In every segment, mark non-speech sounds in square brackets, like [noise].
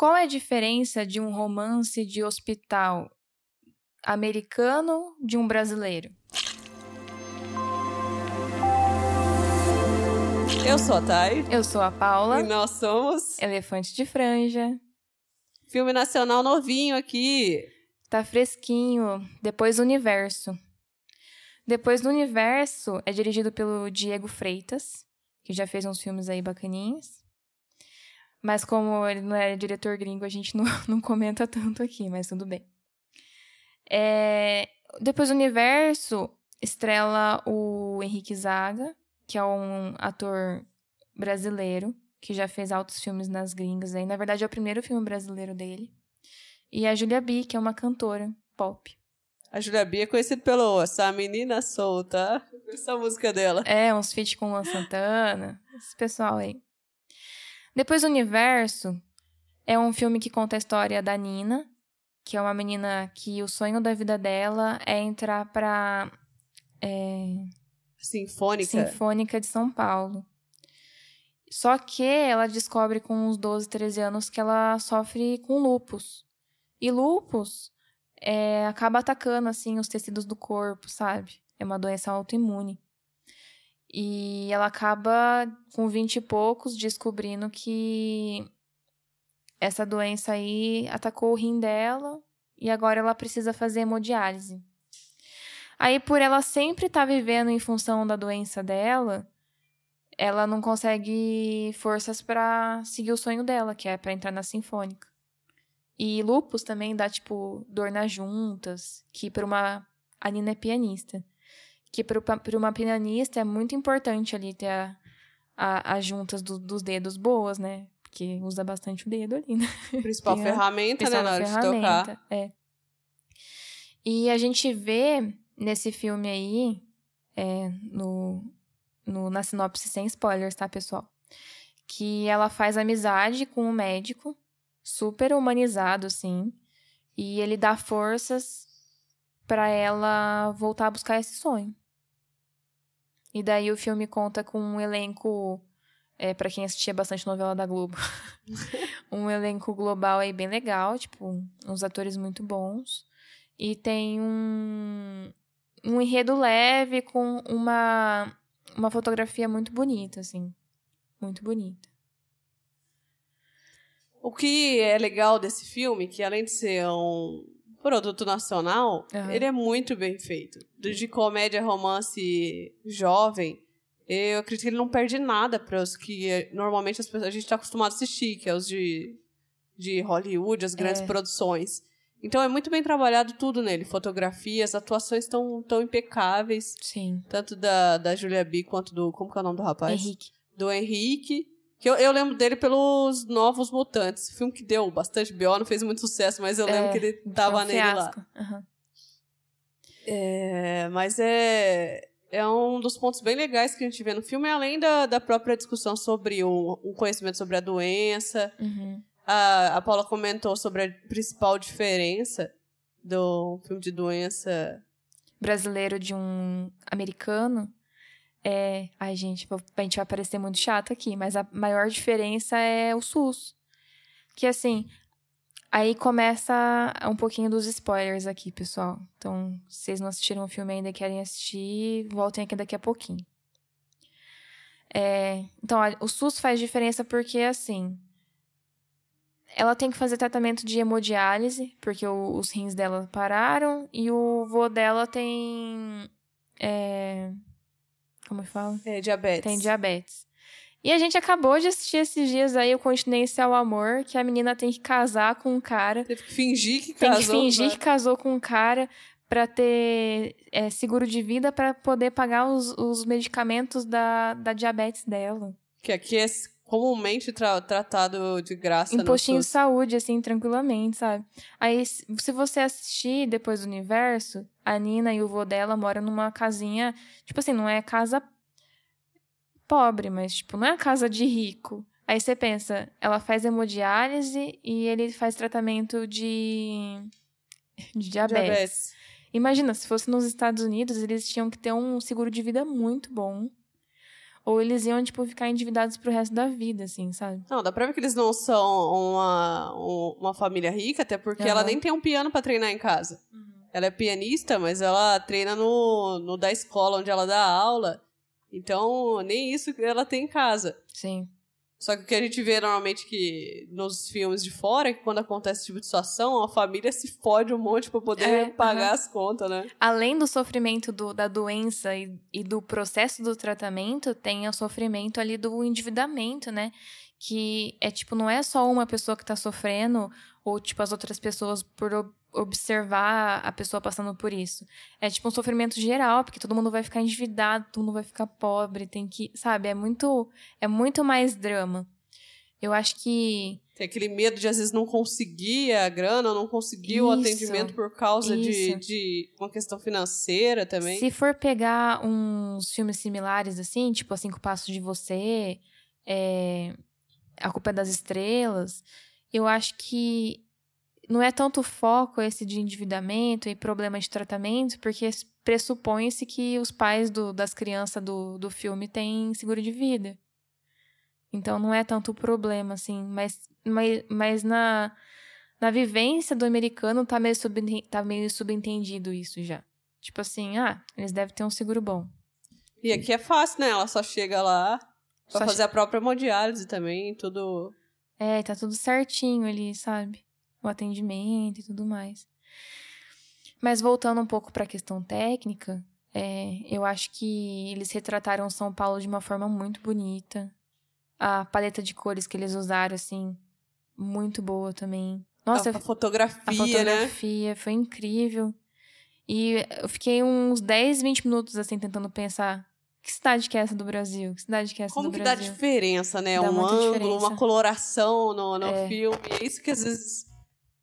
Qual é a diferença de um romance de hospital americano de um brasileiro? Eu sou a Thay. Eu sou a Paula. E nós somos Elefante de Franja. Filme nacional novinho aqui. Tá fresquinho. Depois do Universo. Depois do Universo é dirigido pelo Diego Freitas, que já fez uns filmes aí bacaninhos. Mas como ele não é diretor gringo, a gente não, [laughs] não comenta tanto aqui, mas tudo bem. É, depois do Universo, estrela o Henrique Zaga, que é um ator brasileiro, que já fez altos filmes nas gringas aí. Na verdade, é o primeiro filme brasileiro dele. E a Julia B, que é uma cantora pop. A Julia B é conhecida pelo Essa Menina Solta. Essa música dela. É, uns feat com Luan Santana. Esse pessoal aí. Depois, o Universo é um filme que conta a história da Nina, que é uma menina que o sonho da vida dela é entrar pra. É, Sinfônica. Sinfônica de São Paulo. Só que ela descobre com uns 12, 13 anos que ela sofre com lupus. E lupus é, acaba atacando, assim, os tecidos do corpo, sabe? É uma doença autoimune. E ela acaba, com 20 e poucos, descobrindo que essa doença aí atacou o rim dela e agora ela precisa fazer hemodiálise. Aí, por ela sempre estar tá vivendo em função da doença dela, ela não consegue forças para seguir o sonho dela, que é para entrar na sinfônica. E lupus também dá, tipo, dor nas juntas, que para uma. A Nina é pianista que para uma pianista é muito importante ali ter a, a, as juntas do, dos dedos boas, né? Porque usa bastante o dedo ali, né? [laughs] Principal ferramenta, né, na hora de tocar. É. E a gente vê nesse filme aí, é, no, no, na sinopse sem spoilers, tá, pessoal? Que ela faz amizade com um médico, super humanizado, assim, e ele dá forças para ela voltar a buscar esse sonho. E daí o filme conta com um elenco, é, para quem assistia bastante novela da Globo, [laughs] um elenco global aí bem legal, tipo, uns atores muito bons. E tem um, um enredo leve com uma, uma fotografia muito bonita, assim. Muito bonita. O que é legal desse filme, que além de ser um produto nacional, uhum. ele é muito bem feito. De comédia, romance jovem, eu acredito que ele não perde nada para os que eh, normalmente pessoas, a gente está acostumado a assistir, que é os de, de Hollywood, as grandes é. produções. Então é muito bem trabalhado tudo nele. Fotografias, atuações tão, tão impecáveis. Sim. Tanto da, da Julia B quanto do. Como que é o nome do rapaz? Henrique. Do Henrique. Que eu, eu lembro dele pelos Novos Mutantes. Filme que deu bastante B.O., não fez muito sucesso, mas eu lembro é, que ele tava um nele fiasco. lá. Uhum. É, mas é, é um dos pontos bem legais que a gente vê no filme, além da, da própria discussão sobre o, um conhecimento sobre a doença. Uhum. A, a Paula comentou sobre a principal diferença do filme de doença brasileiro de um americano é. Ai, gente, a gente vai parecer muito chato aqui, mas a maior diferença é o SUS. Que assim, aí começa um pouquinho dos spoilers aqui, pessoal. Então, se vocês não assistiram o filme ainda e querem assistir, voltem aqui daqui a pouquinho. É, então, o SUS faz diferença porque, assim, ela tem que fazer tratamento de hemodiálise, porque o, os rins dela pararam, e o vô dela tem. É, como fala? É, diabetes. Tem diabetes. E a gente acabou de assistir esses dias aí o Continência ao Amor, que a menina tem que casar com um cara. Teve que fingir que casou. Tem que fingir que casou com um cara para ter é, seguro de vida para poder pagar os, os medicamentos da, da diabetes dela. Que aqui é comumente tra tratado de graça. Em postinho de saúde, assim, tranquilamente, sabe? Aí, se você assistir depois do universo, a Nina e o vô dela moram numa casinha, tipo assim, não é casa pobre, mas, tipo, não é casa de rico. Aí você pensa, ela faz hemodiálise e ele faz tratamento de, de diabetes. diabetes. Imagina, se fosse nos Estados Unidos, eles tinham que ter um seguro de vida muito bom ou eles iam, tipo, ficar endividados pro resto da vida, assim, sabe? Não, dá pra ver que eles não são uma, uma família rica, até porque uhum. ela nem tem um piano para treinar em casa. Uhum. Ela é pianista, mas ela treina no, no da escola onde ela dá aula. Então, nem isso ela tem em casa. Sim. Só que o que a gente vê normalmente que nos filmes de fora é que quando acontece esse tipo de situação, a família se fode um monte para poder é, pagar as contas, né? Além do sofrimento do, da doença e, e, do processo do tratamento, tem o sofrimento ali do endividamento, né? Que é tipo, não é só uma pessoa que tá sofrendo, ou tipo, as outras pessoas por observar a pessoa passando por isso. É tipo um sofrimento geral, porque todo mundo vai ficar endividado, todo mundo vai ficar pobre, tem que, sabe, é muito é muito mais drama. Eu acho que tem aquele medo de às vezes não conseguir a grana, não conseguir o atendimento por causa de, de uma questão financeira também. Se for pegar uns filmes similares assim, tipo Cinco Passos de Você, é, A Culpa é das Estrelas, eu acho que não é tanto foco esse de endividamento e problema de tratamento, porque pressupõe-se que os pais do, das crianças do, do filme têm seguro de vida. Então não é tanto o problema, assim, mas, mas, mas na, na vivência do americano tá meio, sub, tá meio subentendido isso já. Tipo assim, ah, eles devem ter um seguro bom. E aqui é fácil, né? Ela só chega lá pra só fazer che... a própria hemodiálise também, tudo. É, tá tudo certinho ali, sabe? o atendimento e tudo mais. Mas voltando um pouco para a questão técnica, é, eu acho que eles retrataram São Paulo de uma forma muito bonita. A paleta de cores que eles usaram, assim, muito boa também. Nossa, a fotografia, a fotografia né? foi incrível. E eu fiquei uns 10, 20 minutos, assim, tentando pensar que cidade que é essa do Brasil? Que cidade que é essa Como do que Brasil? dá diferença, né? Dá um ângulo, diferença. uma coloração no, no é. filme. É isso que às vezes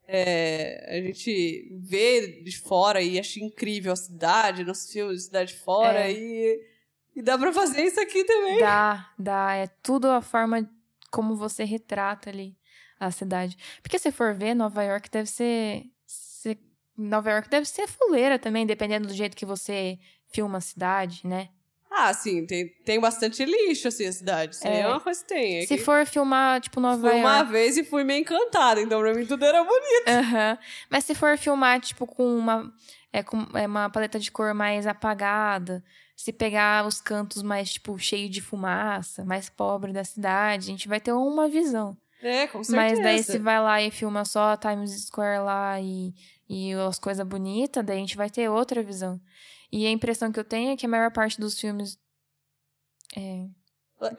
é, a gente vê de fora e acha incrível a cidade, nos filmes de cidade fora, é. e, e dá pra fazer isso aqui também. Dá, dá. É tudo a forma como você retrata ali a cidade. Porque se for ver, Nova York deve ser, ser Nova York deve ser fuleira também, dependendo do jeito que você filma a cidade, né? Ah, sim, tem, tem bastante lixo, assim, a cidade. Isso é. é uma coisa que tem. É Se que... for filmar, tipo, Nova fui York... uma vez e fui meio encantada, então pra mim tudo era bonito. Uhum. Mas se for filmar, tipo, com uma, é, com é uma paleta de cor mais apagada, se pegar os cantos mais, tipo, cheio de fumaça, mais pobre da cidade, a gente vai ter uma visão. É, com certeza. Mas daí se vai lá e filma só Times Square lá e, e as coisas bonitas, daí a gente vai ter outra visão. E a impressão que eu tenho é que a maior parte dos filmes. É,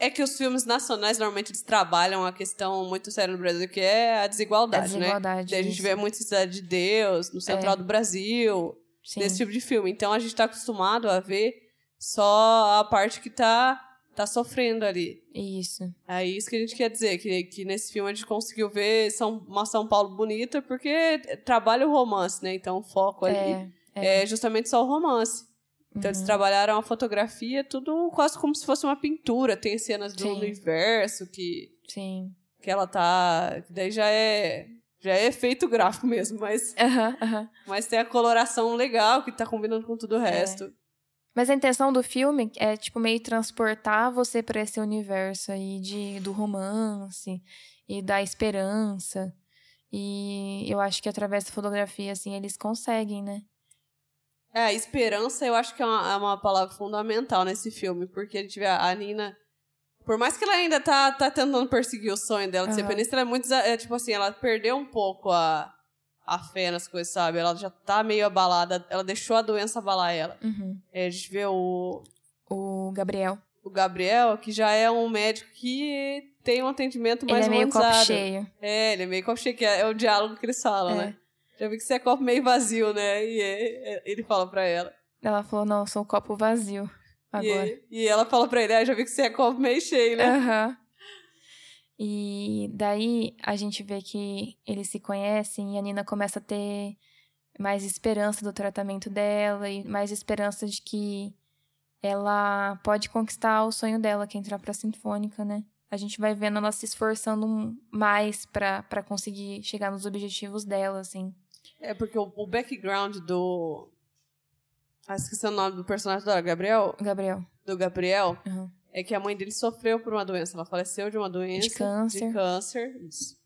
é que os filmes nacionais normalmente eles trabalham a questão muito séria no Brasil, que é a desigualdade, a desigualdade né? A gente vê muito Cidade de Deus, no Central é. do Brasil, Sim. nesse tipo de filme. Então a gente tá acostumado a ver só a parte que tá, tá sofrendo ali. Isso. É isso que a gente quer dizer, que, que nesse filme a gente conseguiu ver São, uma São Paulo bonita, porque trabalha o romance, né? Então o foco ali. É é, justamente só o romance. Então, uhum. eles trabalharam a fotografia, tudo quase como se fosse uma pintura. Tem cenas do Sim. universo que. Sim. Que ela tá. Que daí já é. Já é efeito gráfico mesmo, mas. Uhum, uhum. Mas tem a coloração legal que tá combinando com tudo o é. resto. É. Mas a intenção do filme é, tipo, meio transportar você para esse universo aí de, do romance e da esperança. E eu acho que através da fotografia, assim, eles conseguem, né? É, esperança eu acho que é uma, é uma palavra fundamental nesse filme, porque a gente vê a, Nina. Por mais que ela ainda tá, tá tentando perseguir o sonho dela de uhum. ser pianista, ela é muito. É, tipo assim, ela perdeu um pouco a, a fé nas coisas, sabe? Ela já tá meio abalada, ela deixou a doença abalar ela. Uhum. É, a gente vê o. O Gabriel. O Gabriel, que já é um médico que tem um atendimento mais ele é meio copo cheio. É, ele é meio copo cheio, que é, é o diálogo que eles falam, é. né? Já vi que você é copo meio vazio, né? E é, é, ele fala pra ela. Ela falou, não, eu sou um copo vazio agora. E, e ela fala pra ele, ah, já vi que você é copo meio cheio, né? Aham. Uhum. E daí a gente vê que eles se conhecem e a Nina começa a ter mais esperança do tratamento dela e mais esperança de que ela pode conquistar o sonho dela, que é entrar pra Sinfônica, né? A gente vai vendo ela se esforçando mais para conseguir chegar nos objetivos dela, assim. É, porque o, o background do. Ah, esqueci o nome do personagem do Gabriel? Gabriel. Do Gabriel. Uhum. é que a mãe dele sofreu por uma doença. Ela faleceu de uma doença. De câncer. De câncer, isso.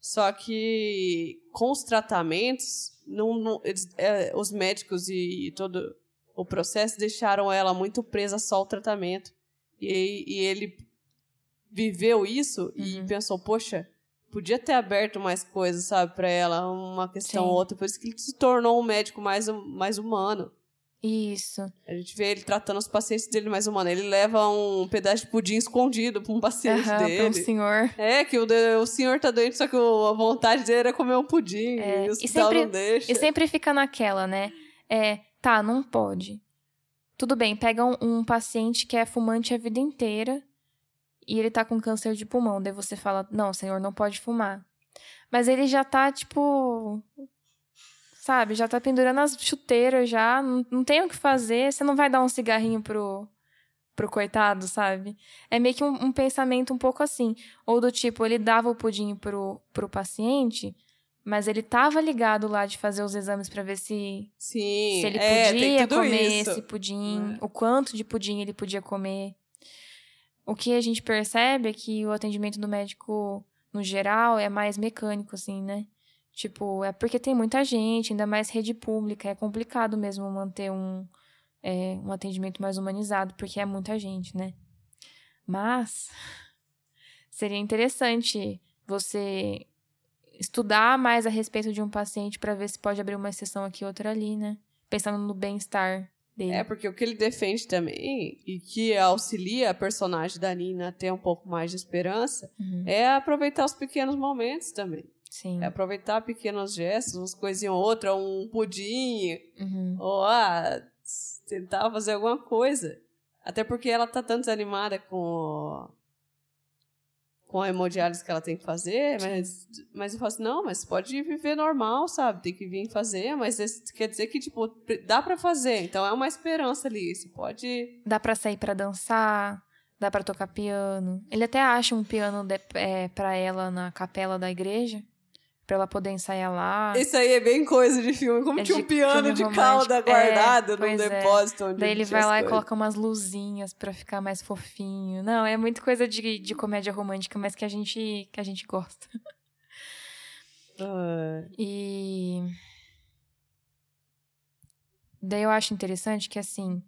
Só que com os tratamentos, não, não eles, é, os médicos e, e todo o processo deixaram ela muito presa só ao tratamento. E, e ele viveu isso uhum. e pensou, poxa, podia ter aberto mais coisas, sabe, para ela, uma questão ou outra. Por isso que ele se tornou um médico mais, mais humano. Isso. A gente vê ele tratando os pacientes dele mais humano. Ele leva um pedaço de pudim escondido pra um paciente uhum, dele. Pra um senhor. É, que o, o senhor tá doente, só que a vontade dele era comer um pudim. É, e o e sempre, não deixa. E sempre fica naquela, né? É, tá, não pode. Tudo bem, pega um, um paciente que é fumante a vida inteira e ele tá com câncer de pulmão. Daí você fala, não, senhor, não pode fumar. Mas ele já tá, tipo, sabe? Já tá pendurando as chuteiras já, não, não tem o que fazer, você não vai dar um cigarrinho pro, pro coitado, sabe? É meio que um, um, pensamento um pouco assim. Ou do tipo, ele dava o pudim pro, pro paciente, mas ele tava ligado lá de fazer os exames para ver se, Sim, se ele é, podia comer isso. esse pudim, é. o quanto de pudim ele podia comer. O que a gente percebe é que o atendimento do médico, no geral, é mais mecânico, assim, né? Tipo, é porque tem muita gente, ainda mais rede pública, é complicado mesmo manter um, é, um atendimento mais humanizado, porque é muita gente, né? Mas [laughs] seria interessante você estudar mais a respeito de um paciente para ver se pode abrir uma exceção aqui outra ali, né? Pensando no bem-estar dele. É, porque o que ele defende também, e que auxilia a personagem da Nina a ter um pouco mais de esperança, uhum. é aproveitar os pequenos momentos também. Sim. É aproveitar pequenos gestos, umas coisinhas ou outra, um pudim, uhum. ou ah, tentar fazer alguma coisa. Até porque ela tá tanto desanimada com com a hemodiálise que ela tem que fazer, mas, mas eu falo assim, não, mas pode viver normal, sabe? Tem que vir fazer, mas quer dizer que, tipo, dá para fazer, então é uma esperança ali, você pode... Dá para sair para dançar, dá para tocar piano. Ele até acha um piano de, é, para ela na capela da igreja, Pra ela poder ensaiar lá. Isso aí é bem coisa de filme. Como é tinha um piano de calda guardado é, num depósito. É. Onde Daí ele vai lá coisas. e coloca umas luzinhas para ficar mais fofinho. Não, é muito coisa de, de comédia romântica, mas que a gente, que a gente gosta. [laughs] Uh. E. Daí eu acho interessante que, assim.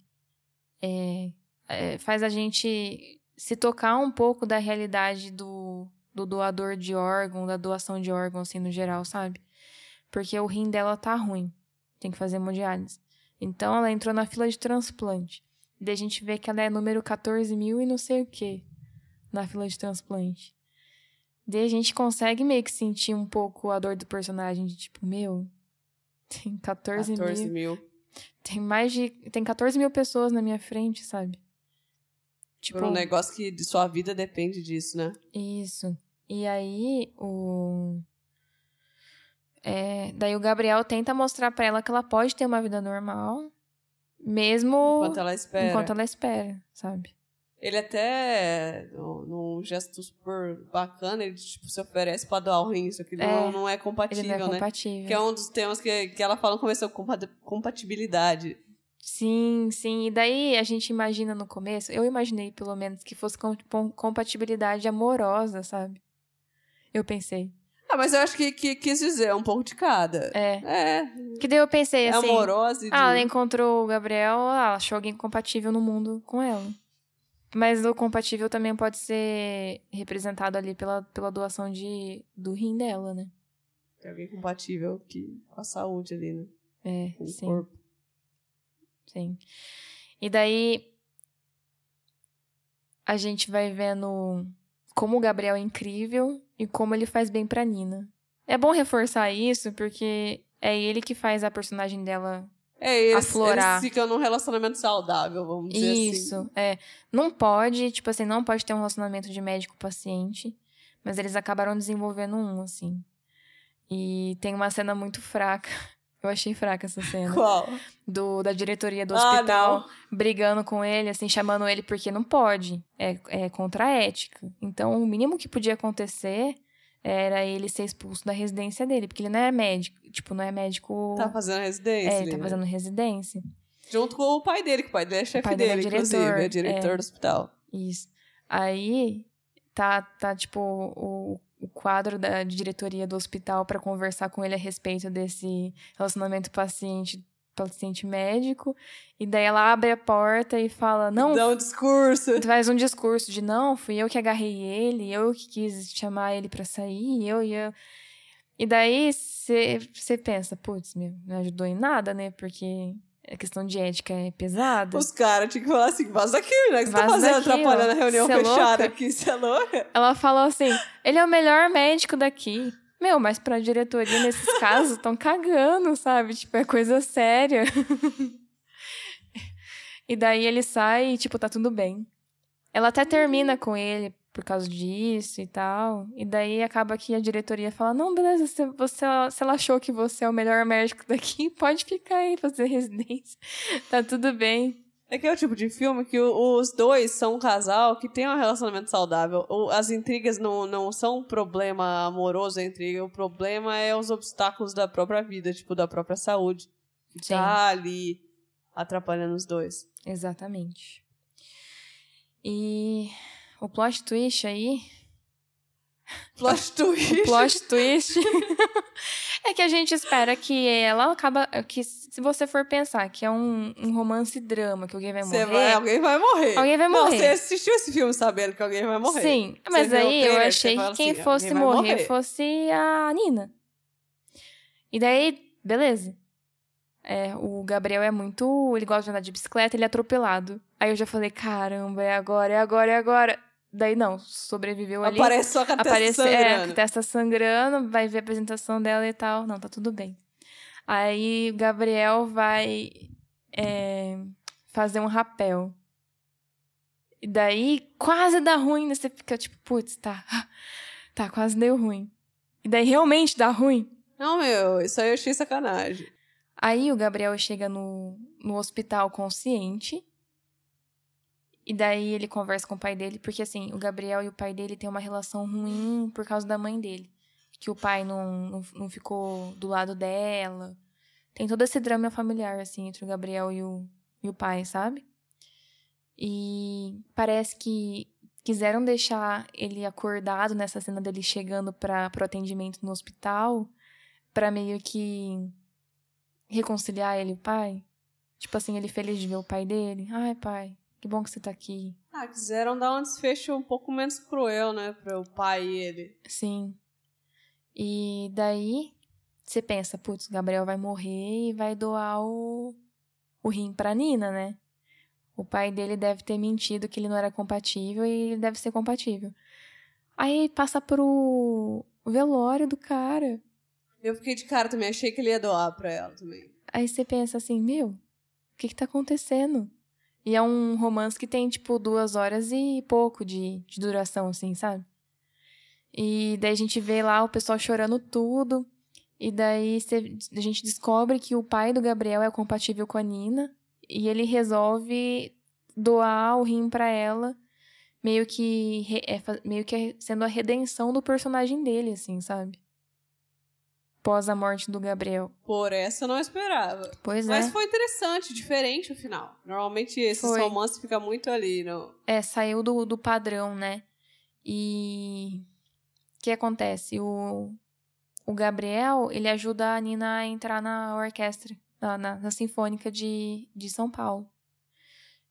É, é, faz a gente se tocar um pouco da realidade do, do doador de órgão, da doação de órgão, assim, no geral, sabe? Porque o rim dela tá ruim. Tem que fazer hemodiálise. Então ela entrou na fila de transplante. Daí a gente vê que ela é número 14 mil e não sei o que na fila de transplante. Daí a gente consegue meio que sentir um pouco a dor do personagem de tipo, meu, [laughs] tem 14, 14 mil. mil. Tem mais de. Tem 14 mil pessoas na minha frente, sabe? Tipo, Por um negócio que de sua vida depende disso, né? Isso. E aí, o. É, daí o Gabriel tenta mostrar para ela que ela pode ter uma vida normal, mesmo enquanto ela espera, enquanto ela espera sabe? Ele até, num gesto super bacana, ele tipo, se oferece para doar o rim, isso aqui é, não, não é compatível, ele não é né? compatível. Que é um dos temas que, que ela fala no começo, compatibilidade. Sim, sim. E daí a gente imagina no começo, eu imaginei pelo menos que fosse compatibilidade amorosa, sabe? Eu pensei. Ah, mas eu acho que, que quis dizer um pouco de cada. É. É. Que daí eu pensei é assim. Amorosa e de... Ah, ela encontrou o Gabriel, ela achou alguém compatível no mundo com ela. Mas o compatível também pode ser representado ali pela, pela doação de, do rim dela, né? Alguém compatível que, com a saúde ali, né? É, com sim. O corpo. Sim. E daí a gente vai vendo como o Gabriel é incrível e como ele faz bem pra Nina. É bom reforçar isso, porque é ele que faz a personagem dela é, eles, aflorar. eles ficam num relacionamento saudável, vamos dizer isso, assim. Isso, é. Não pode, tipo assim, não pode ter um relacionamento de médico-paciente, mas eles acabaram desenvolvendo um, assim. E tem uma cena muito fraca. Eu achei fraca essa cena. Qual? Do, da diretoria do ah, hospital ah, brigando com ele, assim, chamando ele porque não pode. É, é contra a ética. Então, o mínimo que podia acontecer era ele ser expulso da residência dele, porque ele não é médico. Tipo, não é médico. Tá fazendo residência. É, tá fazendo residência. Junto com o pai dele, que o pai dele é chefe dele, é diretor, inclusive, é diretor é. do hospital. Isso. Aí tá, tá tipo, o, o quadro da diretoria do hospital para conversar com ele a respeito desse relacionamento paciente paciente médico, e daí ela abre a porta e fala, não... Dá um discurso. Faz um discurso de, não, fui eu que agarrei ele, eu que quis chamar ele para sair, eu e eu... E daí você pensa, putz, não ajudou em nada, né? Porque a questão de ética é pesada. Os caras tinham que falar assim, vaza daqui, né? Que você tá fazendo daqui, atrapalhando a reunião é fechada aqui, você é louca? Ela falou assim, ele é o melhor médico daqui. Meu, mas pra diretoria, nesses [laughs] casos, estão cagando, sabe? Tipo, é coisa séria. [laughs] e daí ele sai e, tipo, tá tudo bem. Ela até termina com ele por causa disso e tal. E daí acaba que a diretoria fala: Não, beleza, se, você, se ela achou que você é o melhor médico [laughs] daqui, pode ficar aí fazer residência. [laughs] tá tudo bem. É que é o tipo de filme que os dois são um casal que tem um relacionamento saudável. As intrigas não, não são um problema amoroso entre o problema é os obstáculos da própria vida, tipo, da própria saúde. Que Sim. tá ali atrapalhando os dois. Exatamente. E o plot twist aí. Plot [laughs] twist. plot twist. [laughs] é que a gente espera que ela acaba. Que se você for pensar que é um, um romance drama, que alguém vai morrer. Vai, alguém vai morrer. Alguém vai morrer. Não, você assistiu esse filme sabendo que alguém vai morrer. Sim, mas aí eu achei que quem assim, fosse morrer, morrer fosse a Nina. E daí, beleza. É, o Gabriel é muito. Ele gosta de andar de bicicleta, ele é atropelado. Aí eu já falei: caramba, é agora, é agora, é agora. Daí não, sobreviveu ali. Aparece só com a testa aparece, sangrando. É, com a testa sangrando, vai ver a apresentação dela e tal. Não, tá tudo bem. Aí o Gabriel vai é, fazer um rapel. E daí quase dá ruim, né? Você fica tipo, putz, tá. [laughs] Tá, quase deu ruim. E daí realmente dá ruim. Não, meu, isso aí eu achei sacanagem. Aí o Gabriel chega no, no hospital consciente. E daí ele conversa com o pai dele, porque assim, o Gabriel e o pai dele têm uma relação ruim por causa da mãe dele. Que o pai não, não, não ficou do lado dela. Tem todo esse drama familiar, assim, entre o Gabriel e o, e o pai, sabe? E parece que quiseram deixar ele acordado nessa cena dele chegando para pro atendimento no hospital, para meio que reconciliar ele e o pai. Tipo assim, ele feliz de ver o pai dele. Ai, pai, que bom que você tá aqui. Ah, quiseram dar um desfecho um pouco menos cruel, né, para o pai e ele. Sim. E daí você pensa, putz, Gabriel vai morrer e vai doar o, o rim pra Nina, né? O pai dele deve ter mentido que ele não era compatível e ele deve ser compatível. Aí passa pro velório do cara. Eu fiquei de cara também, achei que ele ia doar pra ela também. Aí você pensa assim, meu, o que que tá acontecendo? E é um romance que tem, tipo, duas horas e pouco de, de duração, assim, sabe? E daí a gente vê lá o pessoal chorando tudo. E daí a gente descobre que o pai do Gabriel é compatível com a Nina. E ele resolve doar o rim para ela, meio que, é, meio que sendo a redenção do personagem dele, assim, sabe? Após a morte do Gabriel. Por essa eu não esperava. Pois Mas é. Mas foi interessante, diferente o final. Normalmente esses foi. romances ficam muito ali, não? É, saiu do, do padrão, né? E o que acontece? O, o Gabriel, ele ajuda a Nina a entrar na orquestra, na, na, na Sinfônica de, de São Paulo.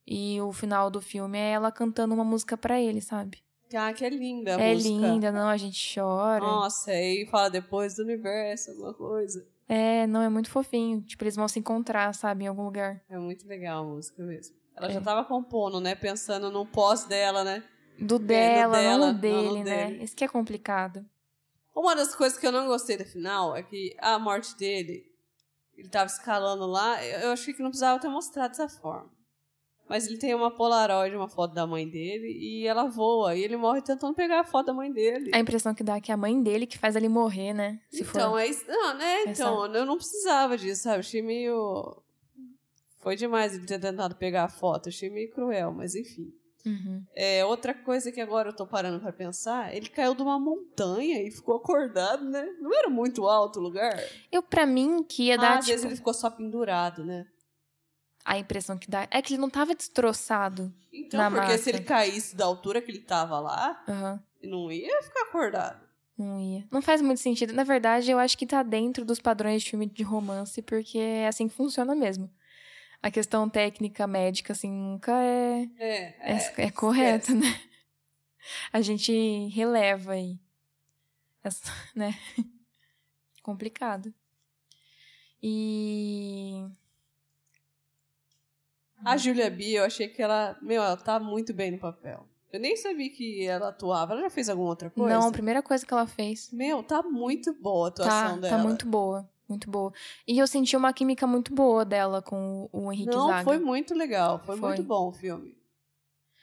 E o final do filme é ela cantando uma música para ele, sabe? Ah, que é linda a é música. É linda, não, a gente chora. Nossa, aí fala depois do universo, alguma coisa. É, não, é muito fofinho. Tipo, eles vão se encontrar, sabe, em algum lugar. É muito legal a música mesmo. Ela é. já tava compondo, né? Pensando no pós dela, né? Do dela, é, do dela não no dele, não no né? Dele. Isso que é complicado. Uma das coisas que eu não gostei do final é que a morte dele, ele tava escalando lá, eu achei que não precisava ter mostrado dessa forma. Mas ele tem uma Polaroid, uma foto da mãe dele, e ela voa. E ele morre tentando pegar a foto da mãe dele. A impressão que dá é que é a mãe dele que faz ele morrer, né? Se então, for... é isso. Não, né? Então, eu não precisava disso, sabe? Achei meio. Foi demais ele ter tentado pegar a foto. Achei meio cruel, mas enfim. Uhum. É, outra coisa que agora eu tô parando para pensar, ele caiu de uma montanha e ficou acordado, né? Não era muito alto o lugar. Eu, para mim, que ia dar. Ah, às tipo... vezes ele ficou só pendurado, né? A impressão que dá é que ele não tava destroçado. Então, na porque massa. se ele caísse da altura que ele tava lá, ele não ia ficar acordado. Não ia. Não faz muito sentido. Na verdade, eu acho que tá dentro dos padrões de filme de romance, porque é assim que funciona mesmo. A questão técnica médica, assim, nunca é, É, é, é correta, né? A gente releva aí. Essa- [laughs] né? Complicado. E. A Julia B, eu achei que ela, meu, ela tá muito bem no papel. Eu nem sabia que ela atuava. Ela já fez alguma outra coisa? Não, a primeira coisa que ela fez. Meu, tá muito boa a atuação Tá, dela. tá muito boa. Muito boa. E eu senti uma química muito boa dela com o Henrique Não, Zaga. foi muito legal. Foi, Foi. muito bom o filme.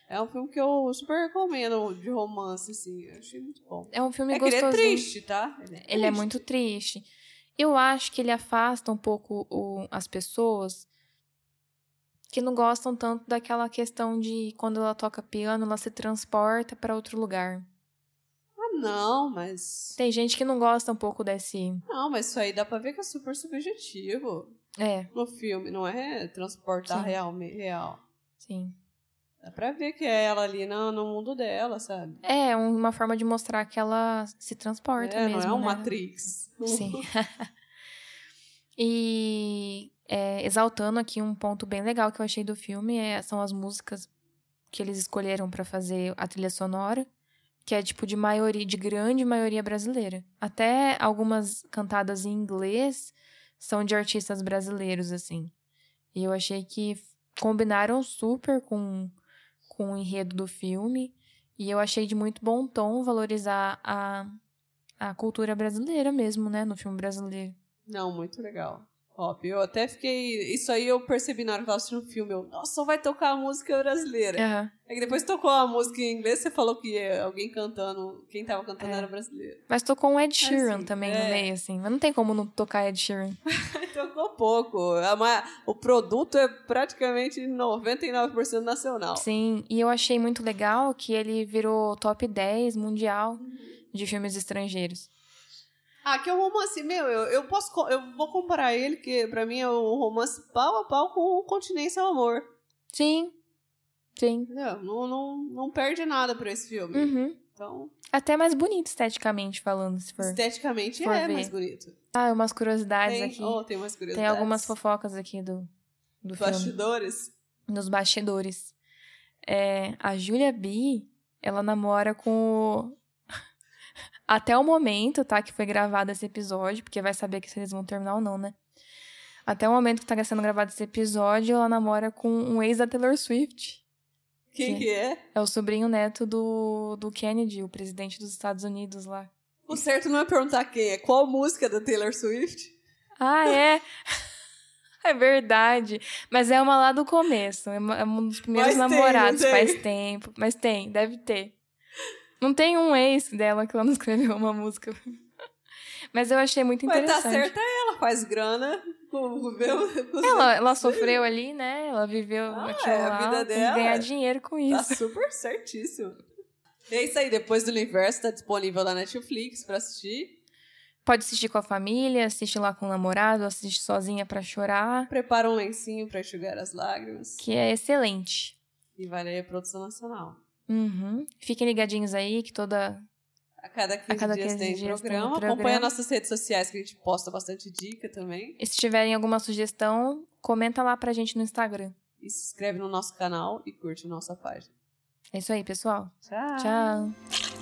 É um filme que eu super recomendo de romance, assim. Eu achei muito bom. É um filme É que ele é triste, tá? Ele é, Ele é triste. muito triste. Eu acho que ele afasta um pouco o- as pessoas que não gostam tanto daquela questão de quando ela toca piano, ela se transporta para outro lugar. Ah, não, mas. Tem gente que não gosta um pouco desse. Não, mas isso aí dá pra ver que é super subjetivo É, no filme, não é transportar Sim. real, real. sim. Dá pra ver que é ela ali no, no mundo dela, sabe? É uma forma de mostrar que ela se transporta É, mesmo. não é um né? Matrix. Sim. [laughs] [laughs] e é, exaltando aqui um ponto bem legal que eu achei do filme é, são as músicas que eles escolheram pra fazer a trilha sonora, que é tipo de maioria, de grande maioria brasileira. Até algumas cantadas em inglês são de artistas brasileiros, assim. E eu achei que combinaram super com, com o enredo do filme. E eu achei de muito bom tom valorizar a, a cultura brasileira mesmo, né? No filme brasileiro. Não, muito legal. Top. Eu até fiquei. Isso aí eu percebi na hora que eu tava assistindo o filme. Eu, nossa, só vai tocar a música brasileira. Aham. É que depois tocou a música em inglês, você falou que é alguém cantando. Quem tava cantando É. era brasileiro. Mas tocou um Ed Sheeran Assim, também é. no meio, assim. Mas não tem como não tocar Ed Sheeran. [laughs] Tocou pouco. O produto é praticamente 99% nacional. Sim, e eu achei muito legal que ele virou top 10 mundial de filmes estrangeiros. Ah, que é um romance, meu, eu, eu posso. Eu vou comparar ele, que pra mim é um romance pau a pau com o Continência ao Amor. Sim, sim. Não, não, não perde nada pra esse filme. Uhum. Então, Até mais bonito esteticamente falando, se for. esteticamente for é ver. mais bonito. Ah, umas curiosidades Tem, aqui. oh, tem umas Tem curiosidades. algumas fofocas aqui do, do filme. Bastidores. Nos bastidores. É, a Julia B, ela namora com o... Até o momento, tá, que foi gravado esse episódio, porque vai saber que se eles vão terminar ou não, né? Até o momento que tá sendo gravado esse episódio, ela namora com um ex da Taylor Swift. Quem Sim. que é? É o sobrinho neto do, do Kennedy, o presidente dos Estados Unidos lá. O certo não é perguntar quem é. Qual música da Taylor Swift? Ah, é? [laughs] É verdade. Mas é uma lá do começo. É é um dos primeiros Mas tem, não namorados tem? faz tempo. Mas tem, deve ter. Não tem um ex dela que ela não escreveu uma música. [laughs] Mas eu achei muito Mas tá interessante. certa ela, faz grana com, com, Ela, ela sofreu ali, né? Ela viveu Ah, aquilo é a lá. vida dela. ganhar dinheiro com Tá isso. super certíssimo. É isso aí, depois do universo tá disponível na Netflix pra assistir. Pode assistir com a família, assiste lá com o namorado, assiste sozinha pra chorar. Prepara um lencinho pra enxugar as lágrimas. Que é excelente. E vale a produção nacional. Uhum. Fiquem ligadinhos aí que toda A cada 15 A cada dias 15 tem dias tem um programa. programa. Acompanha nossas redes sociais que a gente posta bastante dica também. E se tiverem alguma sugestão, comenta lá pra gente no Instagram. E se inscreve no nosso canal e curte nossa página. É isso aí, pessoal. Tchau! Tchau.